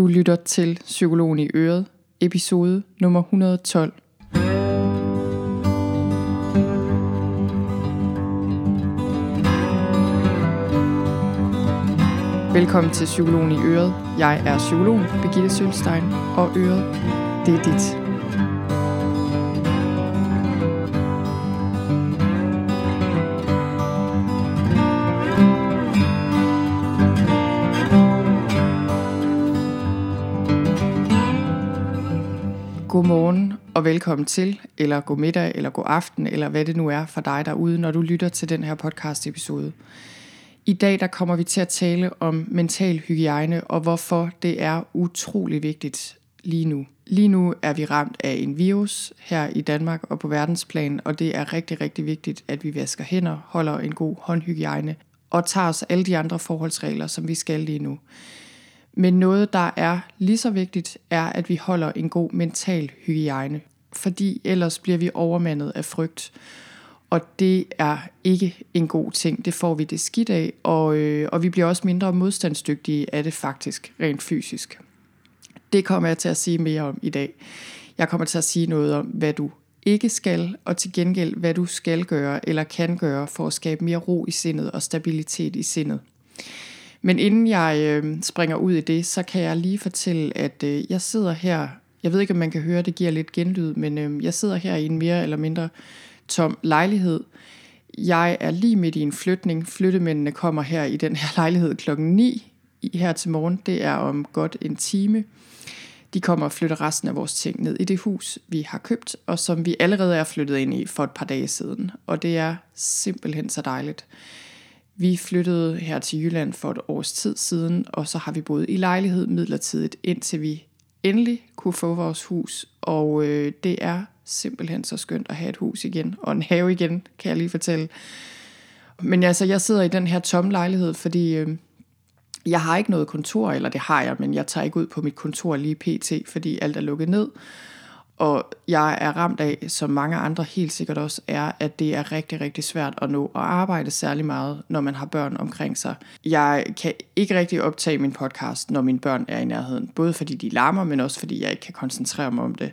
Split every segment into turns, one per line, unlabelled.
Du lytter til Psykologen i Øret, episode nummer 112. Velkommen til Psykologen i Øret. Jeg er psykolog Birgitte Sølstein, og Øret, det er dit. Godmorgen og velkommen til, eller god middag, eller god aften, eller hvad det nu er for dig derude, når du lytter til den her podcast episode. I dag der kommer vi til at tale om mental hygiejne og hvorfor det er utrolig vigtigt lige nu. Lige nu er vi ramt af en virus her i Danmark og på verdensplan, og det er rigtig, rigtig vigtigt, at vi vasker hænder, holder en god håndhygiejne og tager os alle de andre forholdsregler, som vi skal lige nu. Men noget, der er lige så vigtigt, er, at vi holder en god mental hygiejne, fordi ellers bliver vi overmandet af frygt. Og det er ikke en god ting. Det får vi det skidt af, og, øh, og vi bliver også mindre modstandsdygtige af det faktisk, rent fysisk. Det kommer jeg til at sige mere om i dag. Jeg kommer til at sige noget om, hvad du ikke skal, og til gengæld, hvad du skal gøre eller kan gøre for at skabe mere ro i sindet og stabilitet i sindet. Men inden jeg øh, springer ud i det, så kan jeg lige fortælle, at øh, jeg sidder her, jeg ved ikke om man kan høre, det giver lidt genlyd, men øh, jeg sidder her i en mere eller mindre tom lejlighed. Jeg er lige midt i en flytning. Flyttemændene kommer her i den her lejlighed klokken 9 her til morgen. Det er om godt en time. De kommer og flytter resten af vores ting ned i det hus, vi har købt, og som vi allerede er flyttet ind i for et par dage siden. Og det er simpelthen så dejligt. Vi flyttede her til Jylland for et års tid siden, og så har vi boet i lejlighed midlertidigt, indtil vi endelig kunne få vores hus. Og øh, det er simpelthen så skønt at have et hus igen, og en have igen, kan jeg lige fortælle. Men altså, jeg sidder i den her tomme lejlighed, fordi øh, jeg har ikke noget kontor, eller det har jeg, men jeg tager ikke ud på mit kontor lige pt, fordi alt er lukket ned. Og jeg er ramt af, som mange andre helt sikkert også er, at det er rigtig, rigtig svært at nå at arbejde særlig meget, når man har børn omkring sig. Jeg kan ikke rigtig optage min podcast, når mine børn er i nærheden. Både fordi de larmer, men også fordi jeg ikke kan koncentrere mig om det.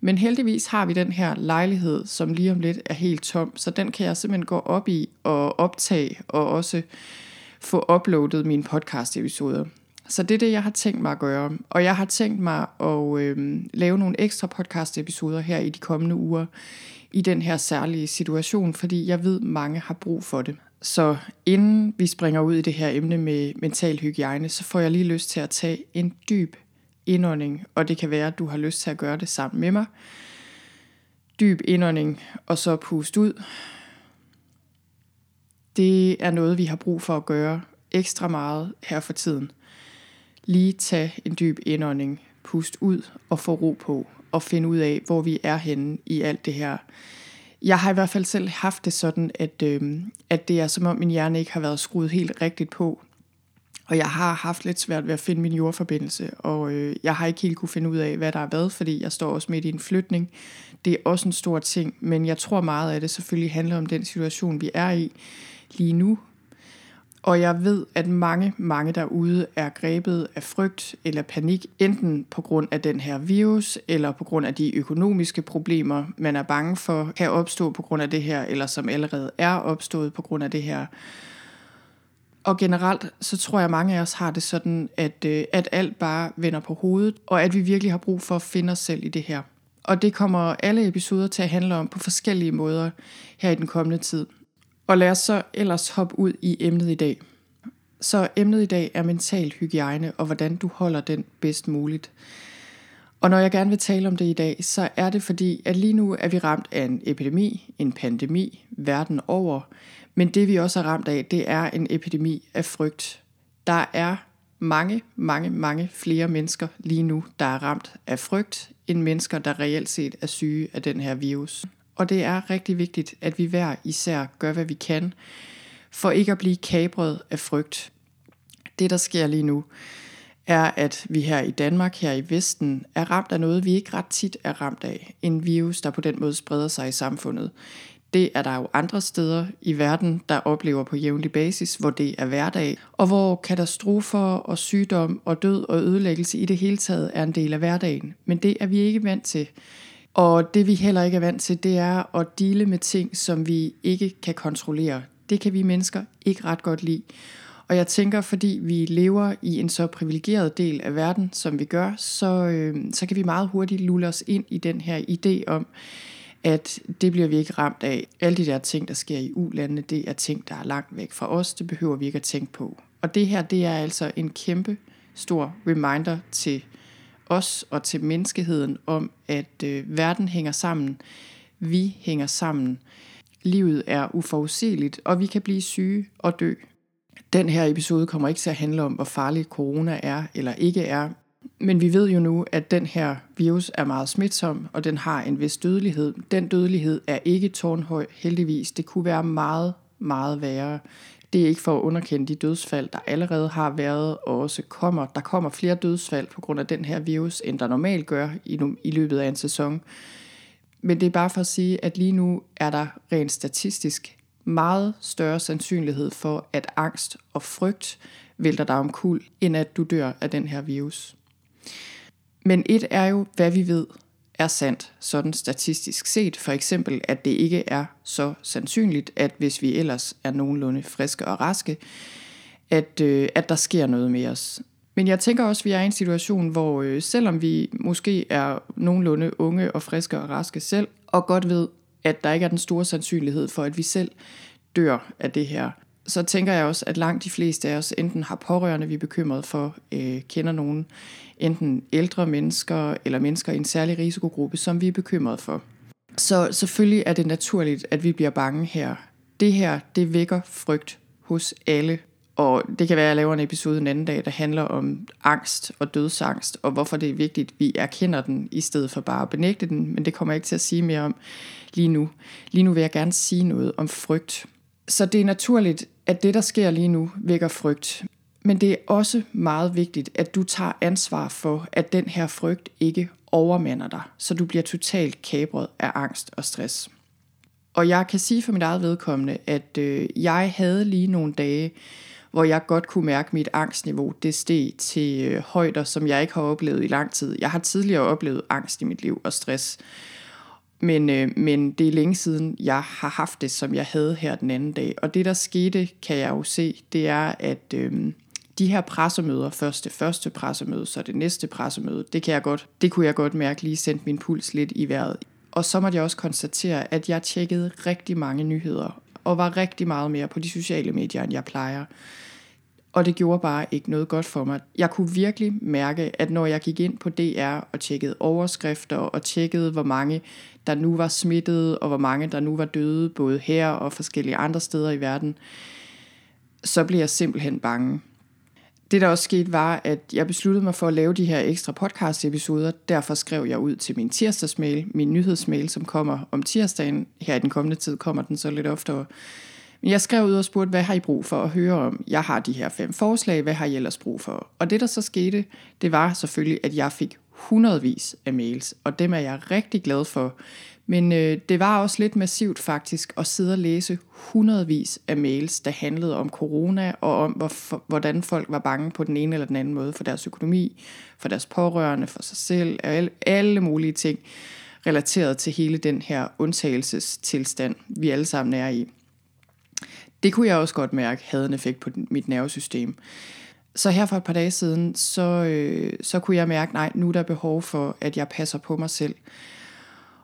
Men heldigvis har vi den her lejlighed, som lige om lidt er helt tom, så den kan jeg simpelthen gå op i og optage og også få uploadet mine podcast episoder. Så det er det, jeg har tænkt mig at gøre. Og jeg har tænkt mig at øh, lave nogle ekstra podcast-episoder her i de kommende uger i den her særlige situation, fordi jeg ved, mange har brug for det. Så inden vi springer ud i det her emne med mental hygiejne, så får jeg lige lyst til at tage en dyb indånding, og det kan være, at du har lyst til at gøre det sammen med mig. Dyb indånding, og så pust ud. Det er noget, vi har brug for at gøre ekstra meget her for tiden lige tage en dyb indånding, pust ud og få ro på, og finde ud af, hvor vi er henne i alt det her. Jeg har i hvert fald selv haft det sådan, at, øh, at det er som om min hjerne ikke har været skruet helt rigtigt på. Og jeg har haft lidt svært ved at finde min jordforbindelse, og øh, jeg har ikke helt kunne finde ud af, hvad der er hvad, fordi jeg står også midt i en flytning. Det er også en stor ting, men jeg tror meget af det selvfølgelig handler om den situation, vi er i lige nu, og jeg ved, at mange, mange derude er grebet af frygt eller panik, enten på grund af den her virus, eller på grund af de økonomiske problemer, man er bange for, kan opstå på grund af det her, eller som allerede er opstået på grund af det her. Og generelt, så tror jeg, at mange af os har det sådan, at, øh, at alt bare vender på hovedet, og at vi virkelig har brug for at finde os selv i det her. Og det kommer alle episoder til at handle om på forskellige måder her i den kommende tid. Og lad os så ellers hoppe ud i emnet i dag. Så emnet i dag er mental hygiejne og hvordan du holder den bedst muligt. Og når jeg gerne vil tale om det i dag, så er det fordi, at lige nu er vi ramt af en epidemi, en pandemi, verden over. Men det vi også er ramt af, det er en epidemi af frygt. Der er mange, mange, mange flere mennesker lige nu, der er ramt af frygt, end mennesker, der reelt set er syge af den her virus. Og det er rigtig vigtigt, at vi hver især gør, hvad vi kan, for ikke at blive kabret af frygt. Det, der sker lige nu, er, at vi her i Danmark, her i Vesten, er ramt af noget, vi ikke ret tit er ramt af. En virus, der på den måde spreder sig i samfundet. Det er der jo andre steder i verden, der oplever på jævnlig basis, hvor det er hverdag, og hvor katastrofer og sygdom og død og ødelæggelse i det hele taget er en del af hverdagen. Men det er vi ikke vant til. Og det vi heller ikke er vant til, det er at dele med ting, som vi ikke kan kontrollere. Det kan vi mennesker ikke ret godt lide. Og jeg tænker, fordi vi lever i en så privilegeret del af verden, som vi gør, så, øh, så kan vi meget hurtigt lulle os ind i den her idé om, at det bliver vi ikke ramt af. Alle de der ting, der sker i ulandene, det er ting, der er langt væk fra os. Det behøver vi ikke at tænke på. Og det her, det er altså en kæmpe stor reminder til os og til menneskeheden om, at øh, verden hænger sammen. Vi hænger sammen. Livet er uforudsigeligt, og vi kan blive syge og dø. Den her episode kommer ikke til at handle om, hvor farlig corona er eller ikke er, men vi ved jo nu, at den her virus er meget smitsom, og den har en vis dødelighed. Den dødelighed er ikke tårnhøj, heldigvis. Det kunne være meget, meget værre. Det er ikke for at underkende de dødsfald, der allerede har været og også kommer. Der kommer flere dødsfald på grund af den her virus, end der normalt gør i, i løbet af en sæson. Men det er bare for at sige, at lige nu er der rent statistisk meget større sandsynlighed for, at angst og frygt vælter dig omkuld, end at du dør af den her virus. Men et er jo, hvad vi ved er sandt, sådan statistisk set. For eksempel, at det ikke er så sandsynligt, at hvis vi ellers er nogenlunde friske og raske, at, øh, at der sker noget med os. Men jeg tænker også, at vi er i en situation, hvor øh, selvom vi måske er nogenlunde unge og friske og raske selv, og godt ved, at der ikke er den store sandsynlighed for, at vi selv dør af det her, så tænker jeg også, at langt de fleste af os enten har pårørende, vi er bekymret for, øh, kender nogen, enten ældre mennesker eller mennesker i en særlig risikogruppe, som vi er bekymret for. Så selvfølgelig er det naturligt, at vi bliver bange her. Det her, det vækker frygt hos alle. Og det kan være, at jeg laver en episode en anden dag, der handler om angst og dødsangst, og hvorfor det er vigtigt, at vi erkender den, i stedet for bare at benægte den. Men det kommer jeg ikke til at sige mere om lige nu. Lige nu vil jeg gerne sige noget om frygt. Så det er naturligt, at det, der sker lige nu, vækker frygt. Men det er også meget vigtigt, at du tager ansvar for, at den her frygt ikke overmander dig, så du bliver totalt kabret af angst og stress. Og jeg kan sige for mit eget vedkommende, at øh, jeg havde lige nogle dage, hvor jeg godt kunne mærke, at mit angstniveau det steg til øh, højder, som jeg ikke har oplevet i lang tid. Jeg har tidligere oplevet angst i mit liv og stress. Men, øh, men det er længe siden, jeg har haft det, som jeg havde her den anden dag. Og det, der skete, kan jeg jo se, det er, at øh, de her pressemøder, først det første pressemøde, så det næste pressemøde, det, kan jeg godt, det kunne jeg godt mærke lige sendte min puls lidt i vejret. Og så måtte jeg også konstatere, at jeg tjekkede rigtig mange nyheder, og var rigtig meget mere på de sociale medier, end jeg plejer. Og det gjorde bare ikke noget godt for mig. Jeg kunne virkelig mærke, at når jeg gik ind på DR og tjekkede overskrifter og tjekkede, hvor mange der nu var smittet, og hvor mange der nu var døde, både her og forskellige andre steder i verden, så blev jeg simpelthen bange. Det der også skete var, at jeg besluttede mig for at lave de her ekstra podcast-episoder. Derfor skrev jeg ud til min tirsdagsmail, min nyhedsmail, som kommer om tirsdagen. Her i den kommende tid kommer den så lidt oftere. Jeg skrev ud og spurgte, hvad har I brug for at høre om? Jeg har de her fem forslag, hvad har I ellers brug for? Og det der så skete, det var selvfølgelig, at jeg fik hundredvis af mails, og dem er jeg rigtig glad for. Men øh, det var også lidt massivt faktisk at sidde og læse hundredvis af mails, der handlede om corona og om, hvor, for, hvordan folk var bange på den ene eller den anden måde for deres økonomi, for deres pårørende, for sig selv, alle, alle mulige ting relateret til hele den her undtagelsestilstand, vi alle sammen er i. Det kunne jeg også godt mærke havde en effekt på mit nervesystem. Så her for et par dage siden, så, øh, så kunne jeg mærke, nej, nu er der behov for, at jeg passer på mig selv.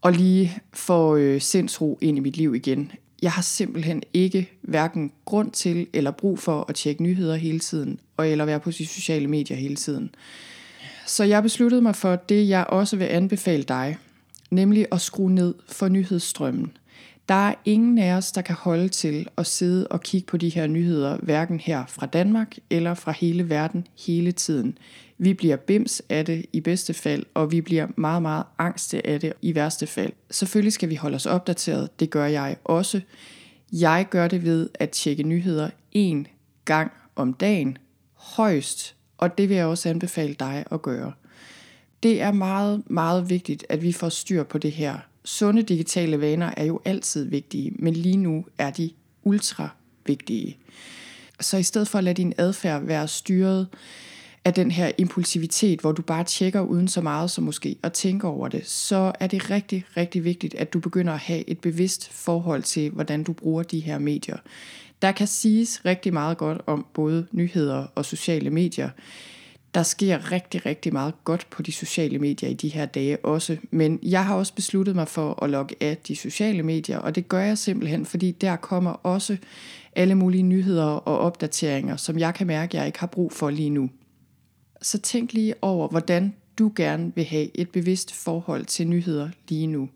Og lige får øh, sindsro ind i mit liv igen. Jeg har simpelthen ikke hverken grund til eller brug for at tjekke nyheder hele tiden, og eller være på de sociale medier hele tiden. Så jeg besluttede mig for det, jeg også vil anbefale dig, nemlig at skrue ned for nyhedsstrømmen. Der er ingen af os, der kan holde til at sidde og kigge på de her nyheder, hverken her fra Danmark eller fra hele verden hele tiden. Vi bliver bims af det i bedste fald, og vi bliver meget, meget angste af det i værste fald. Selvfølgelig skal vi holde os opdateret, det gør jeg også. Jeg gør det ved at tjekke nyheder en gang om dagen, højst, og det vil jeg også anbefale dig at gøre. Det er meget, meget vigtigt, at vi får styr på det her Sunde digitale vaner er jo altid vigtige, men lige nu er de ultra vigtige. Så i stedet for at lade din adfærd være styret af den her impulsivitet, hvor du bare tjekker uden så meget som måske at tænke over det, så er det rigtig, rigtig vigtigt, at du begynder at have et bevidst forhold til, hvordan du bruger de her medier. Der kan siges rigtig meget godt om både nyheder og sociale medier. Der sker rigtig, rigtig meget godt på de sociale medier i de her dage også, men jeg har også besluttet mig for at logge af de sociale medier, og det gør jeg simpelthen, fordi der kommer også alle mulige nyheder og opdateringer, som jeg kan mærke, jeg ikke har brug for lige nu. Så tænk lige over, hvordan du gerne vil have et bevidst forhold til nyheder lige nu.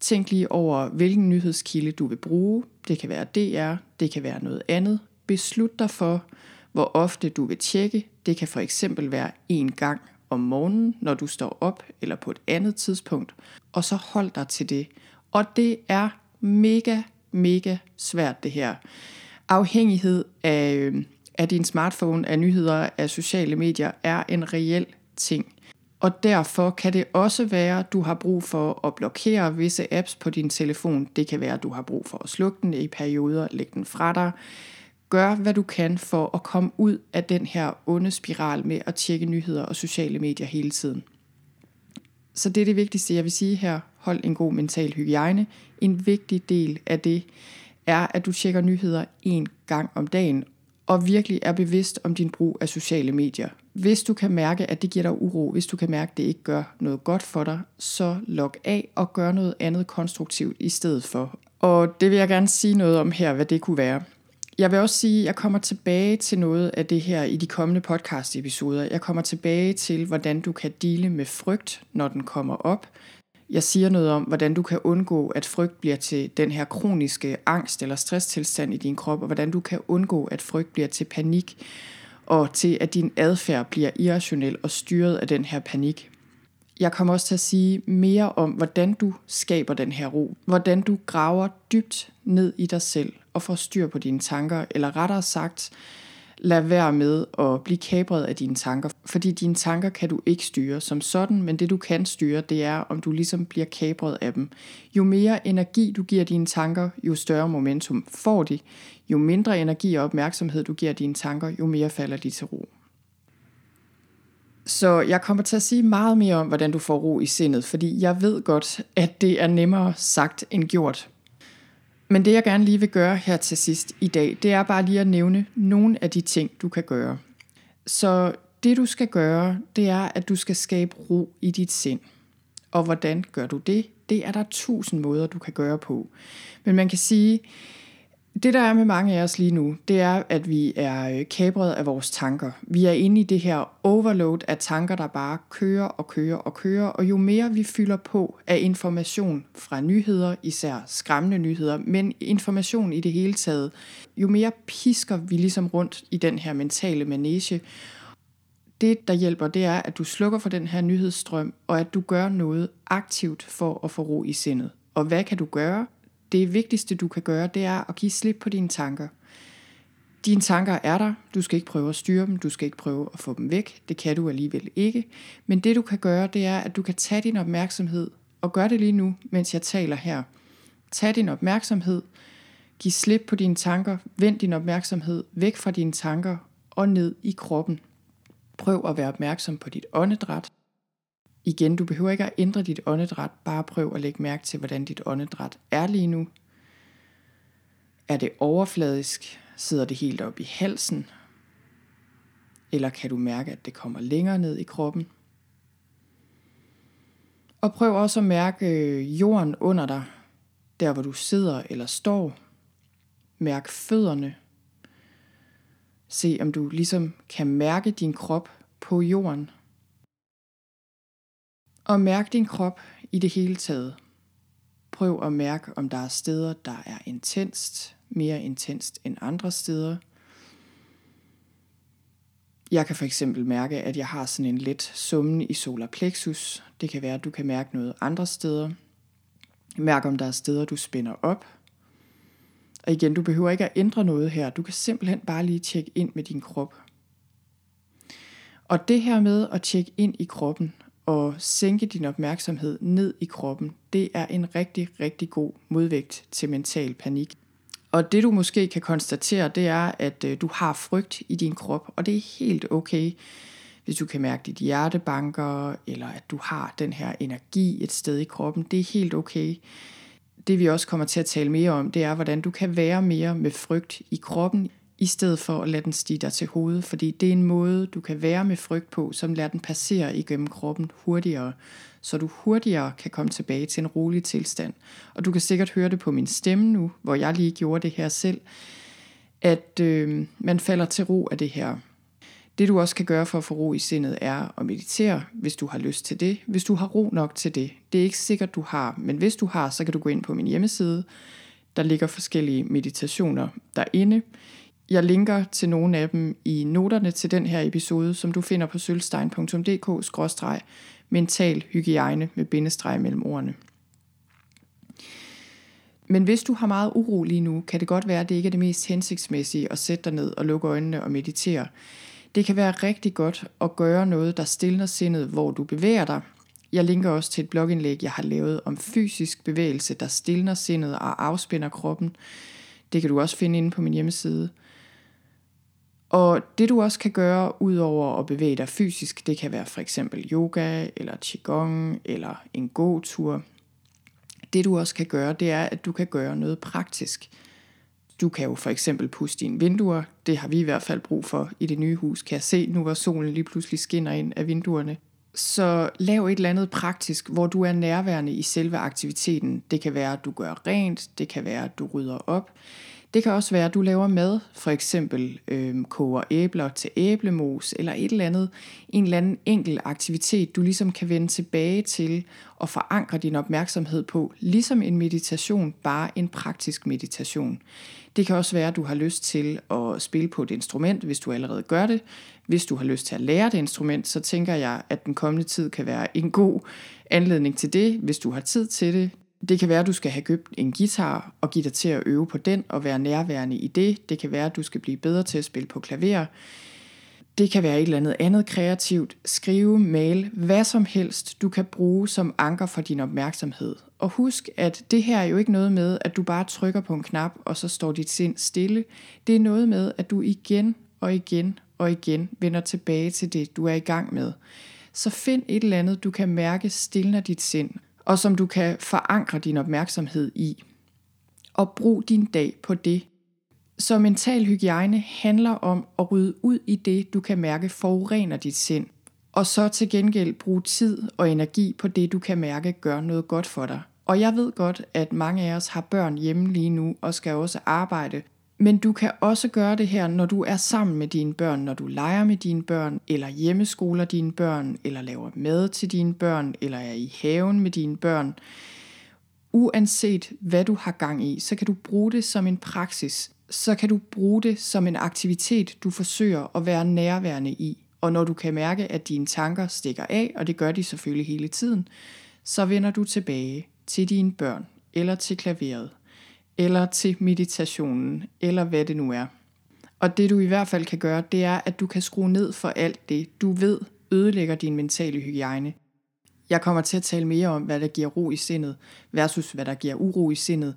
Tænk lige over, hvilken nyhedskilde du vil bruge. Det kan være DR, det kan være noget andet. Beslut dig for, hvor ofte du vil tjekke. Det kan for eksempel være en gang om morgenen, når du står op, eller på et andet tidspunkt. Og så hold dig til det. Og det er mega, mega svært det her. Afhængighed af, øh, af din smartphone, af nyheder, af sociale medier, er en reel ting. Og derfor kan det også være, at du har brug for at blokere visse apps på din telefon. Det kan være, at du har brug for at slukke den i perioder, lægge den fra dig. Gør, hvad du kan for at komme ud af den her onde spiral med at tjekke nyheder og sociale medier hele tiden. Så det er det vigtigste, jeg vil sige her. Hold en god mental hygiejne. En vigtig del af det er, at du tjekker nyheder en gang om dagen, og virkelig er bevidst om din brug af sociale medier. Hvis du kan mærke, at det giver dig uro, hvis du kan mærke, at det ikke gør noget godt for dig, så log af og gør noget andet konstruktivt i stedet for. Og det vil jeg gerne sige noget om her, hvad det kunne være. Jeg vil også sige, at jeg kommer tilbage til noget af det her i de kommende podcast-episoder. Jeg kommer tilbage til, hvordan du kan dele med frygt, når den kommer op. Jeg siger noget om, hvordan du kan undgå, at frygt bliver til den her kroniske angst eller stresstilstand i din krop, og hvordan du kan undgå, at frygt bliver til panik, og til at din adfærd bliver irrationel og styret af den her panik. Jeg kommer også til at sige mere om, hvordan du skaber den her ro. Hvordan du graver dybt ned i dig selv og får styr på dine tanker, eller rettere sagt, lad være med at blive kabret af dine tanker, fordi dine tanker kan du ikke styre som sådan, men det du kan styre, det er, om du ligesom bliver kabret af dem. Jo mere energi du giver dine tanker, jo større momentum får de. Jo mindre energi og opmærksomhed du giver dine tanker, jo mere falder de til ro. Så jeg kommer til at sige meget mere om, hvordan du får ro i sindet, fordi jeg ved godt, at det er nemmere sagt end gjort. Men det jeg gerne lige vil gøre her til sidst i dag, det er bare lige at nævne nogle af de ting, du kan gøre. Så det du skal gøre, det er, at du skal skabe ro i dit sind. Og hvordan gør du det? Det er der tusind måder, du kan gøre på. Men man kan sige, det der er med mange af os lige nu, det er, at vi er øh, kabret af vores tanker. Vi er inde i det her overload af tanker, der bare kører og kører og kører, og jo mere vi fylder på af information fra nyheder, især skræmmende nyheder, men information i det hele taget, jo mere pisker vi ligesom rundt i den her mentale manege. Det, der hjælper, det er, at du slukker for den her nyhedsstrøm, og at du gør noget aktivt for at få ro i sindet. Og hvad kan du gøre? Det vigtigste du kan gøre, det er at give slip på dine tanker. Dine tanker er der, du skal ikke prøve at styre dem, du skal ikke prøve at få dem væk, det kan du alligevel ikke. Men det du kan gøre, det er, at du kan tage din opmærksomhed, og gør det lige nu, mens jeg taler her. Tag din opmærksomhed, giv slip på dine tanker, vend din opmærksomhed væk fra dine tanker og ned i kroppen. Prøv at være opmærksom på dit åndedræt, Igen, du behøver ikke at ændre dit åndedræt, bare prøv at lægge mærke til, hvordan dit åndedræt er lige nu. Er det overfladisk? Sidder det helt op i halsen? Eller kan du mærke, at det kommer længere ned i kroppen? Og prøv også at mærke øh, jorden under dig, der hvor du sidder eller står. Mærk fødderne. Se om du ligesom kan mærke din krop på jorden. Og mærk din krop i det hele taget. Prøv at mærke, om der er steder, der er intenst, mere intenst end andre steder. Jeg kan for eksempel mærke, at jeg har sådan en let summen i solar plexus. Det kan være, at du kan mærke noget andre steder. Mærk, om der er steder, du spænder op. Og igen, du behøver ikke at ændre noget her. Du kan simpelthen bare lige tjekke ind med din krop. Og det her med at tjekke ind i kroppen og sænke din opmærksomhed ned i kroppen, det er en rigtig, rigtig god modvægt til mental panik. Og det du måske kan konstatere, det er, at øh, du har frygt i din krop, og det er helt okay, hvis du kan mærke dit hjertebanker, eller at du har den her energi et sted i kroppen. Det er helt okay. Det vi også kommer til at tale mere om, det er, hvordan du kan være mere med frygt i kroppen, i stedet for at lade den stige dig til hovedet, fordi det er en måde, du kan være med frygt på, som lader den passere igennem kroppen hurtigere, så du hurtigere kan komme tilbage til en rolig tilstand. Og du kan sikkert høre det på min stemme nu, hvor jeg lige gjorde det her selv, at øh, man falder til ro af det her. Det du også kan gøre for at få ro i sindet er at meditere, hvis du har lyst til det, hvis du har ro nok til det. Det er ikke sikkert du har, men hvis du har, så kan du gå ind på min hjemmeside. Der ligger forskellige meditationer derinde. Jeg linker til nogle af dem i noterne til den her episode, som du finder på sølvstein.dk-mental hygiejne med bindestreg mellem ordene. Men hvis du har meget uro lige nu, kan det godt være, at det ikke er det mest hensigtsmæssige at sætte dig ned og lukke øjnene og meditere. Det kan være rigtig godt at gøre noget, der stiller sindet, hvor du bevæger dig. Jeg linker også til et blogindlæg, jeg har lavet om fysisk bevægelse, der stiller sindet og afspænder kroppen. Det kan du også finde inde på min hjemmeside. Og det du også kan gøre, udover at bevæge dig fysisk, det kan være for eksempel yoga, eller qigong, eller en gåtur. Det du også kan gøre, det er, at du kan gøre noget praktisk. Du kan jo for eksempel puste dine vinduer. Det har vi i hvert fald brug for i det nye hus, kan jeg se, nu hvor solen lige pludselig skinner ind af vinduerne. Så lav et eller andet praktisk, hvor du er nærværende i selve aktiviteten. Det kan være, at du gør rent, det kan være, at du rydder op. Det kan også være, at du laver mad, for eksempel øh, koger æbler til æblemos, eller et eller andet, en eller anden enkel aktivitet, du ligesom kan vende tilbage til og forankre din opmærksomhed på, ligesom en meditation, bare en praktisk meditation. Det kan også være, at du har lyst til at spille på et instrument, hvis du allerede gør det. Hvis du har lyst til at lære det instrument, så tænker jeg, at den kommende tid kan være en god anledning til det, hvis du har tid til det. Det kan være, at du skal have købt en guitar og give dig til at øve på den og være nærværende i det. Det kan være, at du skal blive bedre til at spille på klaver. Det kan være et eller andet andet kreativt. Skrive, male, hvad som helst, du kan bruge som anker for din opmærksomhed. Og husk, at det her er jo ikke noget med, at du bare trykker på en knap, og så står dit sind stille. Det er noget med, at du igen og igen og igen vender tilbage til det, du er i gang med. Så find et eller andet, du kan mærke stiller dit sind, og som du kan forankre din opmærksomhed i. Og brug din dag på det. Så mental hygiejne handler om at rydde ud i det, du kan mærke forurener dit sind. Og så til gengæld bruge tid og energi på det, du kan mærke gør noget godt for dig. Og jeg ved godt, at mange af os har børn hjemme lige nu og skal også arbejde men du kan også gøre det her, når du er sammen med dine børn, når du leger med dine børn, eller hjemmeskoler dine børn, eller laver mad til dine børn, eller er i haven med dine børn. Uanset hvad du har gang i, så kan du bruge det som en praksis. Så kan du bruge det som en aktivitet, du forsøger at være nærværende i. Og når du kan mærke, at dine tanker stikker af, og det gør de selvfølgelig hele tiden, så vender du tilbage til dine børn eller til klaveret eller til meditationen, eller hvad det nu er. Og det du i hvert fald kan gøre, det er, at du kan skrue ned for alt det, du ved ødelægger din mentale hygiejne. Jeg kommer til at tale mere om, hvad der giver ro i sindet, versus hvad der giver uro i sindet.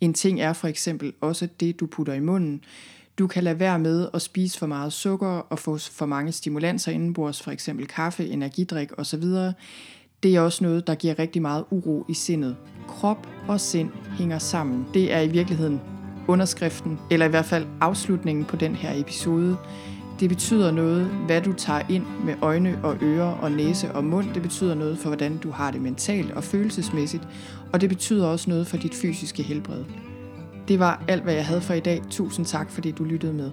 En ting er for eksempel også det, du putter i munden. Du kan lade være med at spise for meget sukker og få for mange stimulanser indenbords, for eksempel kaffe, energidrik osv det er også noget, der giver rigtig meget uro i sindet. Krop og sind hænger sammen. Det er i virkeligheden underskriften, eller i hvert fald afslutningen på den her episode. Det betyder noget, hvad du tager ind med øjne og ører og næse og mund. Det betyder noget for, hvordan du har det mentalt og følelsesmæssigt. Og det betyder også noget for dit fysiske helbred. Det var alt, hvad jeg havde for i dag. Tusind tak, fordi du lyttede med.